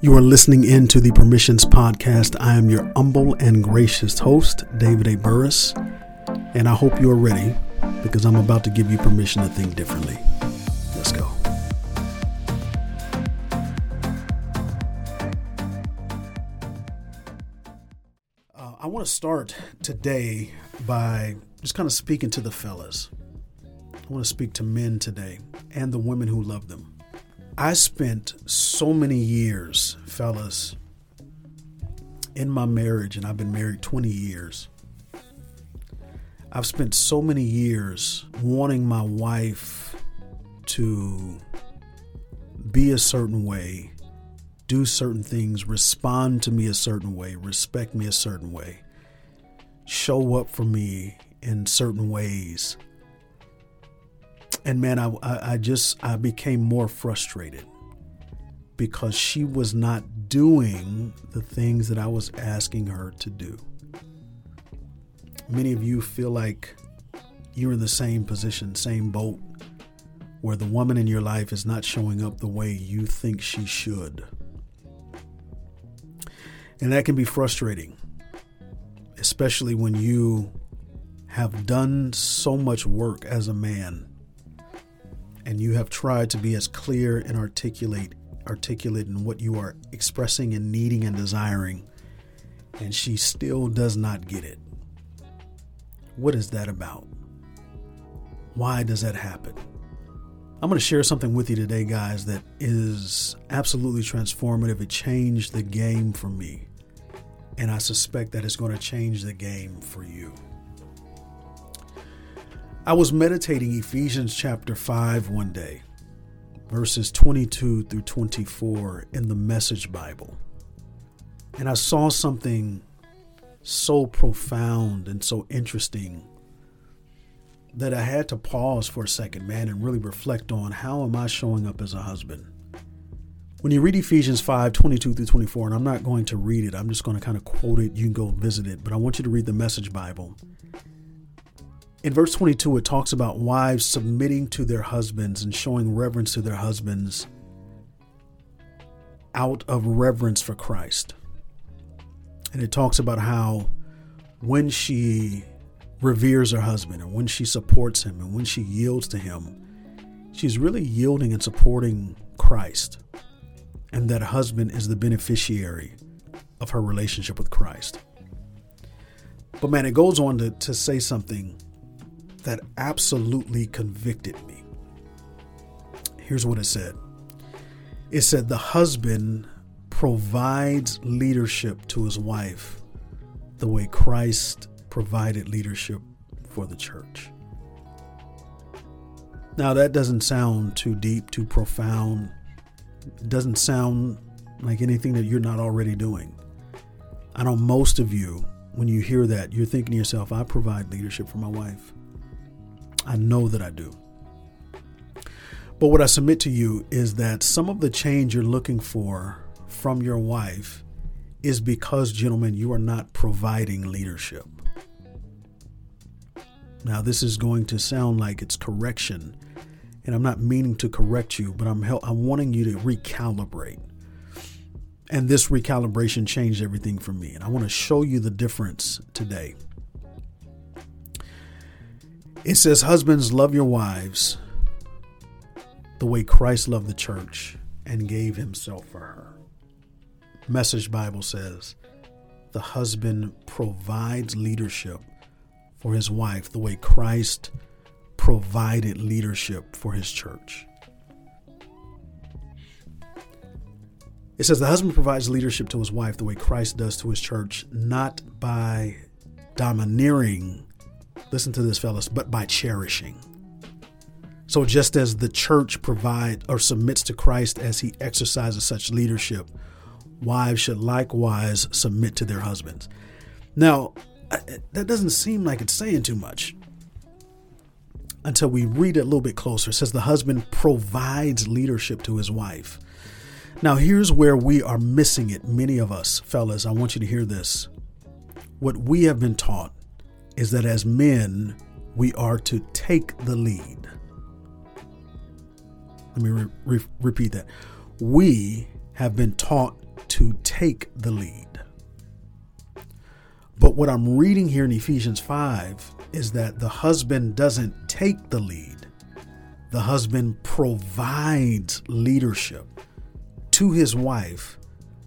You are listening in to the Permissions Podcast. I am your humble and gracious host, David A. Burrus, and I hope you are ready because I'm about to give you permission to think differently. Let's go. Uh, I want to start today by just kind of speaking to the fellas. I want to speak to men today and the women who love them. I spent so many years, fellas, in my marriage, and I've been married 20 years. I've spent so many years wanting my wife to be a certain way, do certain things, respond to me a certain way, respect me a certain way, show up for me in certain ways and man, I, I, I just I became more frustrated because she was not doing the things that I was asking her to do. Many of you feel like you're in the same position, same boat, where the woman in your life is not showing up the way you think she should. And that can be frustrating, especially when you have done so much work as a man and you have tried to be as clear and articulate articulate in what you are expressing and needing and desiring and she still does not get it. What is that about? Why does that happen? I'm going to share something with you today guys that is absolutely transformative. It changed the game for me and i suspect that it's going to change the game for you I was meditating Ephesians chapter 5 one day, verses 22 through 24 in the Message Bible. And I saw something so profound and so interesting that I had to pause for a second, man, and really reflect on how am I showing up as a husband? When you read Ephesians 5 22 through 24, and I'm not going to read it, I'm just going to kind of quote it. You can go visit it, but I want you to read the Message Bible in verse 22, it talks about wives submitting to their husbands and showing reverence to their husbands out of reverence for Christ. And it talks about how when she reveres her husband and when she supports him and when she yields to him, she's really yielding and supporting Christ. And that husband is the beneficiary of her relationship with Christ. But man, it goes on to, to say something that absolutely convicted me. Here's what it said it said, The husband provides leadership to his wife the way Christ provided leadership for the church. Now, that doesn't sound too deep, too profound. It doesn't sound like anything that you're not already doing. I know most of you, when you hear that, you're thinking to yourself, I provide leadership for my wife. I know that I do. But what I submit to you is that some of the change you're looking for from your wife is because, gentlemen, you are not providing leadership. Now, this is going to sound like it's correction, and I'm not meaning to correct you, but I'm help, I'm wanting you to recalibrate. And this recalibration changed everything for me, and I want to show you the difference today. It says, Husbands, love your wives the way Christ loved the church and gave himself for her. Message Bible says, The husband provides leadership for his wife the way Christ provided leadership for his church. It says the husband provides leadership to his wife the way Christ does to his church, not by domineering listen to this, fellas, but by cherishing. So just as the church provide or submits to Christ as he exercises such leadership, wives should likewise submit to their husbands. Now, that doesn't seem like it's saying too much until we read it a little bit closer. It says the husband provides leadership to his wife. Now, here's where we are missing it, many of us, fellas. I want you to hear this. What we have been taught is that as men, we are to take the lead. Let me re- re- repeat that. We, have been taught to take the lead. But what I'm reading here in Ephesians 5 is that the husband doesn't take the lead, the husband provides leadership to his wife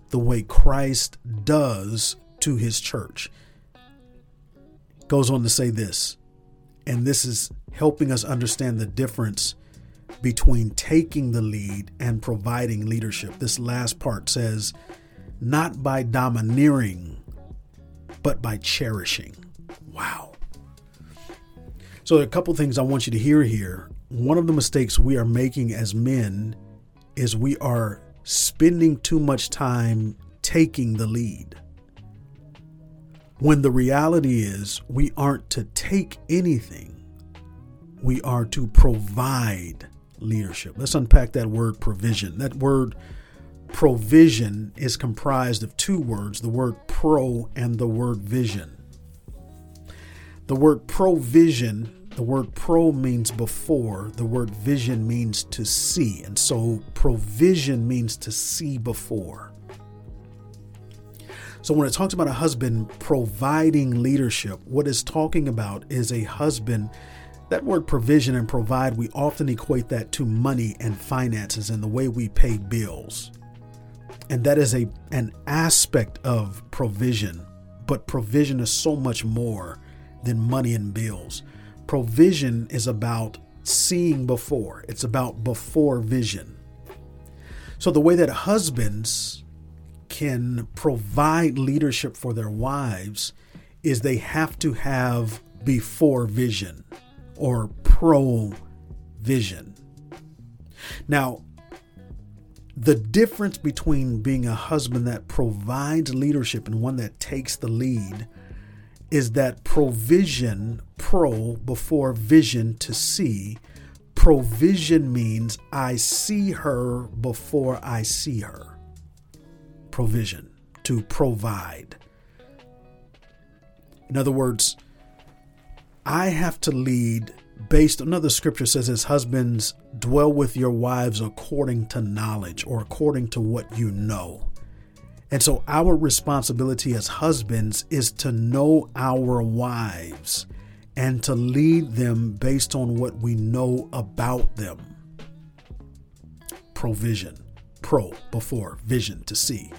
the way Christ does to his church. Goes on to say this, and this is helping us understand the difference between taking the lead and providing leadership. This last part says, not by domineering, but by cherishing. Wow. So, a couple things I want you to hear here. One of the mistakes we are making as men is we are spending too much time taking the lead. When the reality is, we aren't to take anything, we are to provide leadership. Let's unpack that word provision. That word provision is comprised of two words the word pro and the word vision. The word provision, the word pro means before, the word vision means to see. And so provision means to see before. So when it talks about a husband providing leadership, what it's talking about is a husband that word provision and provide, we often equate that to money and finances and the way we pay bills. And that is a an aspect of provision, but provision is so much more than money and bills. Provision is about seeing before. It's about before vision. So the way that husbands can provide leadership for their wives is they have to have before vision or pro vision. Now, the difference between being a husband that provides leadership and one that takes the lead is that provision, pro before vision to see, provision means I see her before I see her. Provision, to provide. In other words, I have to lead based another scripture says as husbands dwell with your wives according to knowledge or according to what you know. And so our responsibility as husbands is to know our wives and to lead them based on what we know about them. Provision, pro before vision to see.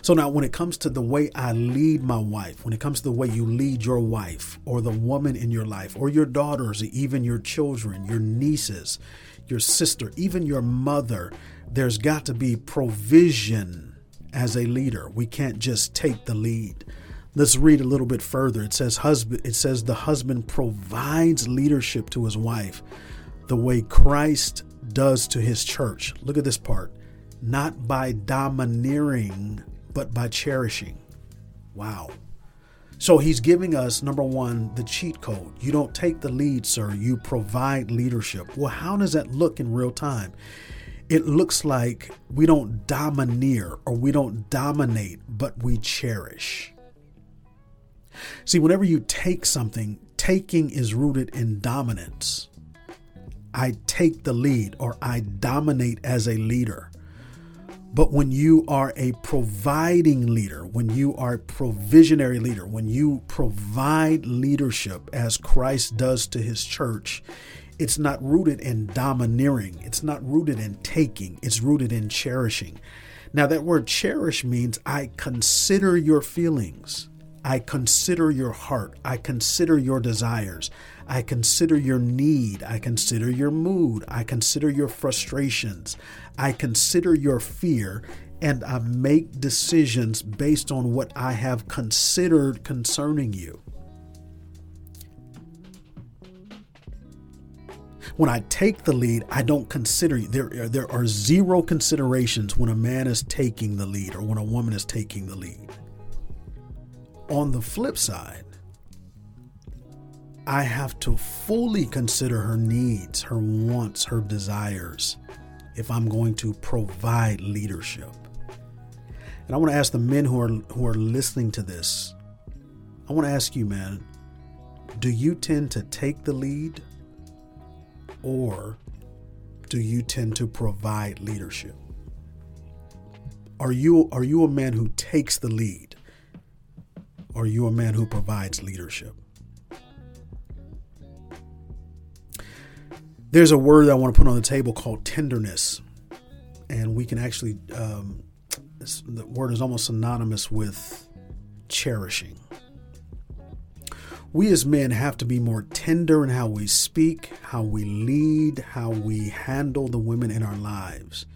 So now, when it comes to the way I lead my wife, when it comes to the way you lead your wife or the woman in your life or your daughters, even your children, your nieces, your sister, even your mother, there's got to be provision as a leader. We can't just take the lead. Let's read a little bit further. It says husband it says the husband provides leadership to his wife the way Christ does to his church. Look at this part. Not by domineering but by cherishing. Wow. So he's giving us, number one, the cheat code. You don't take the lead, sir. You provide leadership. Well, how does that look in real time? It looks like we don't domineer or we don't dominate, but we cherish. See, whenever you take something, taking is rooted in dominance. I take the lead or I dominate as a leader. But when you are a providing leader, when you are a provisionary leader, when you provide leadership as Christ does to his church, it's not rooted in domineering. It's not rooted in taking. It's rooted in cherishing. Now, that word cherish means I consider your feelings. I consider your heart. I consider your desires. I consider your need. I consider your mood. I consider your frustrations. I consider your fear and I make decisions based on what I have considered concerning you. When I take the lead, I don't consider there there are zero considerations when a man is taking the lead or when a woman is taking the lead. On the flip side, I have to fully consider her needs, her wants, her desires if I'm going to provide leadership. And I want to ask the men who are who are listening to this. I want to ask you, man, do you tend to take the lead or do you tend to provide leadership? Are you are you a man who takes the lead? Are you a man who provides leadership? There's a word I want to put on the table called tenderness, and we can actually um, the word is almost synonymous with cherishing. We as men have to be more tender in how we speak, how we lead, how we handle the women in our lives.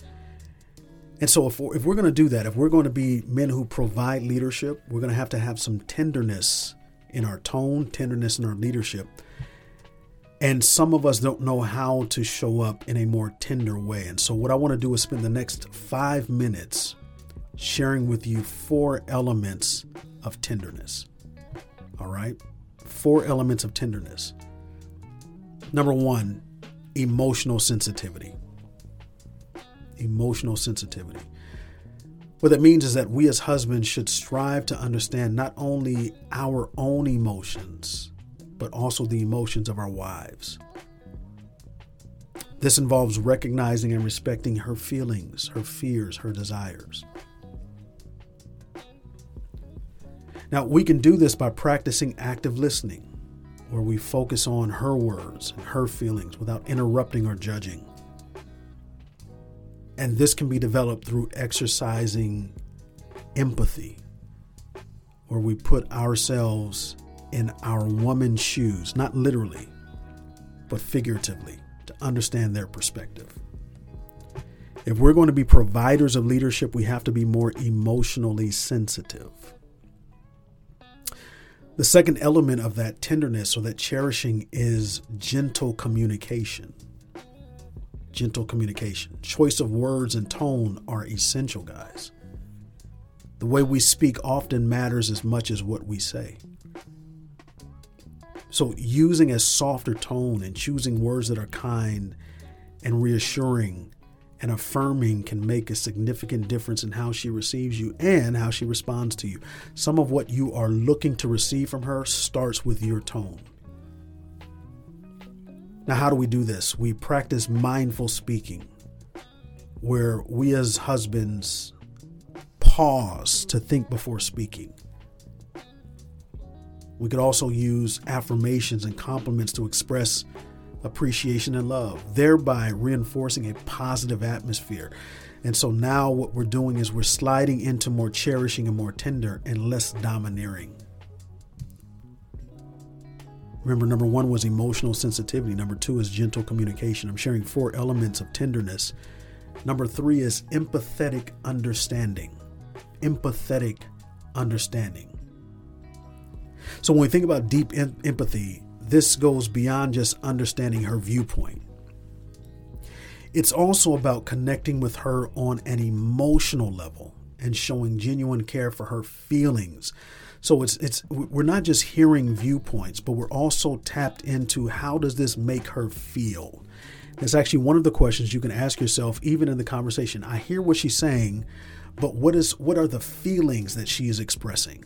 And so, if we're, if we're going to do that, if we're going to be men who provide leadership, we're going to have to have some tenderness in our tone, tenderness in our leadership. And some of us don't know how to show up in a more tender way. And so, what I want to do is spend the next five minutes sharing with you four elements of tenderness. All right? Four elements of tenderness. Number one, emotional sensitivity emotional sensitivity. What that means is that we as husbands should strive to understand not only our own emotions, but also the emotions of our wives. This involves recognizing and respecting her feelings, her fears, her desires. Now, we can do this by practicing active listening, where we focus on her words and her feelings without interrupting or judging. And this can be developed through exercising empathy, where we put ourselves in our woman's shoes, not literally, but figuratively, to understand their perspective. If we're going to be providers of leadership, we have to be more emotionally sensitive. The second element of that tenderness or that cherishing is gentle communication gentle communication. Choice of words and tone are essential, guys. The way we speak often matters as much as what we say. So, using a softer tone and choosing words that are kind and reassuring and affirming can make a significant difference in how she receives you and how she responds to you. Some of what you are looking to receive from her starts with your tone. Now, how do we do this? We practice mindful speaking, where we as husbands pause to think before speaking. We could also use affirmations and compliments to express appreciation and love, thereby reinforcing a positive atmosphere. And so now what we're doing is we're sliding into more cherishing and more tender and less domineering. Remember, number one was emotional sensitivity. Number two is gentle communication. I'm sharing four elements of tenderness. Number three is empathetic understanding. Empathetic understanding. So, when we think about deep em- empathy, this goes beyond just understanding her viewpoint. It's also about connecting with her on an emotional level and showing genuine care for her feelings, so it's it's we're not just hearing viewpoints, but we're also tapped into how does this make her feel. It's actually one of the questions you can ask yourself even in the conversation. I hear what she's saying, but what is what are the feelings that she is expressing?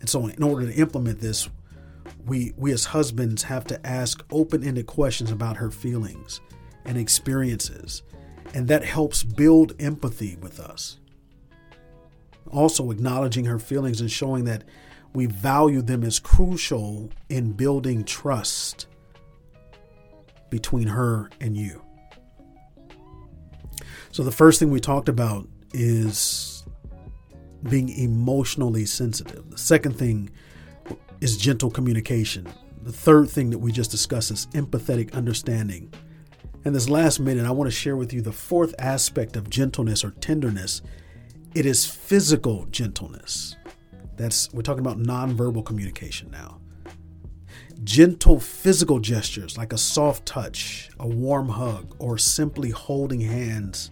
And so in order to implement this, we we as husbands have to ask open-ended questions about her feelings and experiences. And that helps build empathy with us also acknowledging her feelings and showing that we value them is crucial in building trust between her and you. So, the first thing we talked about is being emotionally sensitive. The second thing is gentle communication. The third thing that we just discussed is empathetic understanding. And this last minute, I want to share with you the fourth aspect of gentleness or tenderness it is physical gentleness. That's we're talking about nonverbal communication now. Gentle physical gestures like a soft touch, a warm hug, or simply holding hands.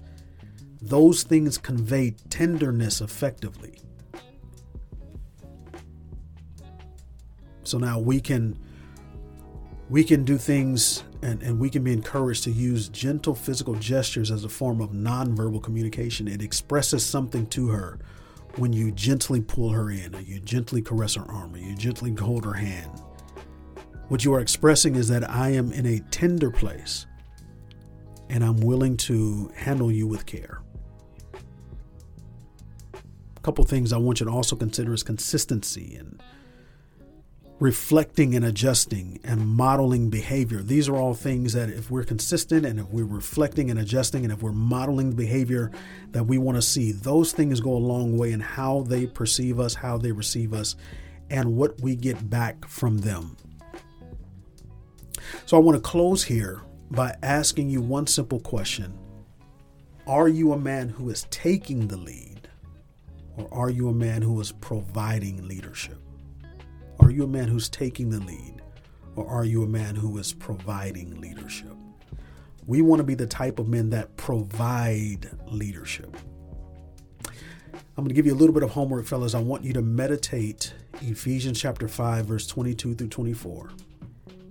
Those things convey tenderness effectively. So now we can we can do things and, and we can be encouraged to use gentle physical gestures as a form of nonverbal communication. It expresses something to her when you gently pull her in, or you gently caress her arm, or you gently hold her hand. What you are expressing is that I am in a tender place and I'm willing to handle you with care. A couple things I want you to also consider is consistency and reflecting and adjusting and modeling behavior. These are all things that if we're consistent and if we're reflecting and adjusting and if we're modeling the behavior that we want to see, those things go a long way in how they perceive us, how they receive us, and what we get back from them. So I want to close here by asking you one simple question Are you a man who is taking the lead, or are you a man who is providing leadership? Are you a man who's taking the lead, or are you a man who is providing leadership? We want to be the type of men that provide leadership. I'm going to give you a little bit of homework, fellas. I want you to meditate Ephesians chapter 5, verse 22 through 24.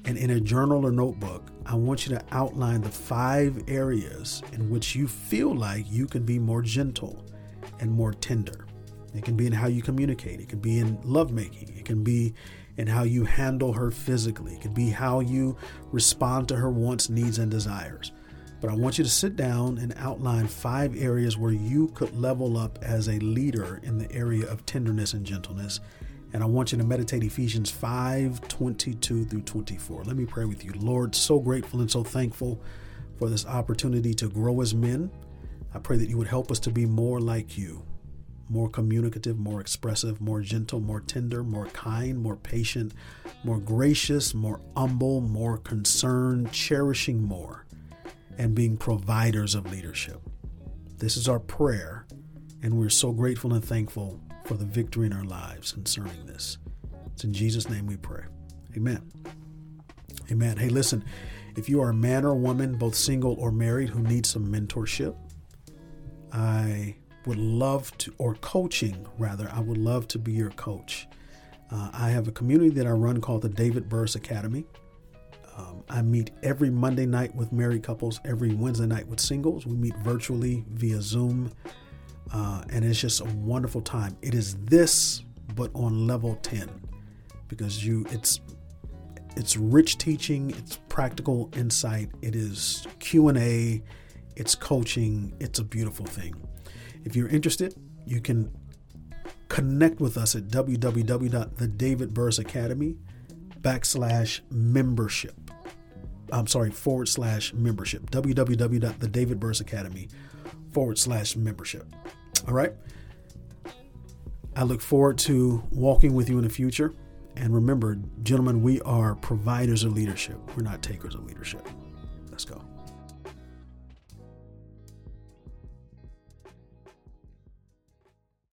And in a journal or notebook, I want you to outline the five areas in which you feel like you can be more gentle and more tender. It can be in how you communicate. It can be in lovemaking. It can be in how you handle her physically. It can be how you respond to her wants, needs, and desires. But I want you to sit down and outline five areas where you could level up as a leader in the area of tenderness and gentleness. And I want you to meditate Ephesians 5 22 through 24. Let me pray with you. Lord, so grateful and so thankful for this opportunity to grow as men. I pray that you would help us to be more like you more communicative, more expressive, more gentle, more tender, more kind, more patient, more gracious, more humble, more concerned, cherishing more, and being providers of leadership. This is our prayer, and we're so grateful and thankful for the victory in our lives concerning this. It's in Jesus' name we pray. Amen. Amen. Hey, listen, if you are a man or woman, both single or married, who needs some mentorship, I would love to, or coaching rather, I would love to be your coach. Uh, I have a community that I run called the David Burrus Academy. Um, I meet every Monday night with married couples, every Wednesday night with singles. We meet virtually via Zoom, uh, and it's just a wonderful time. It is this, but on level 10, because you it's it's rich teaching, it's practical insight, it is Q and A, it's coaching, it's a beautiful thing. If you're interested, you can connect with us at www.thedavidburrusacademy backslash membership. I'm sorry, forward slash membership. www.thedavidburrusacademy forward slash membership. All right. I look forward to walking with you in the future. And remember, gentlemen, we are providers of leadership. We're not takers of leadership. Let's go.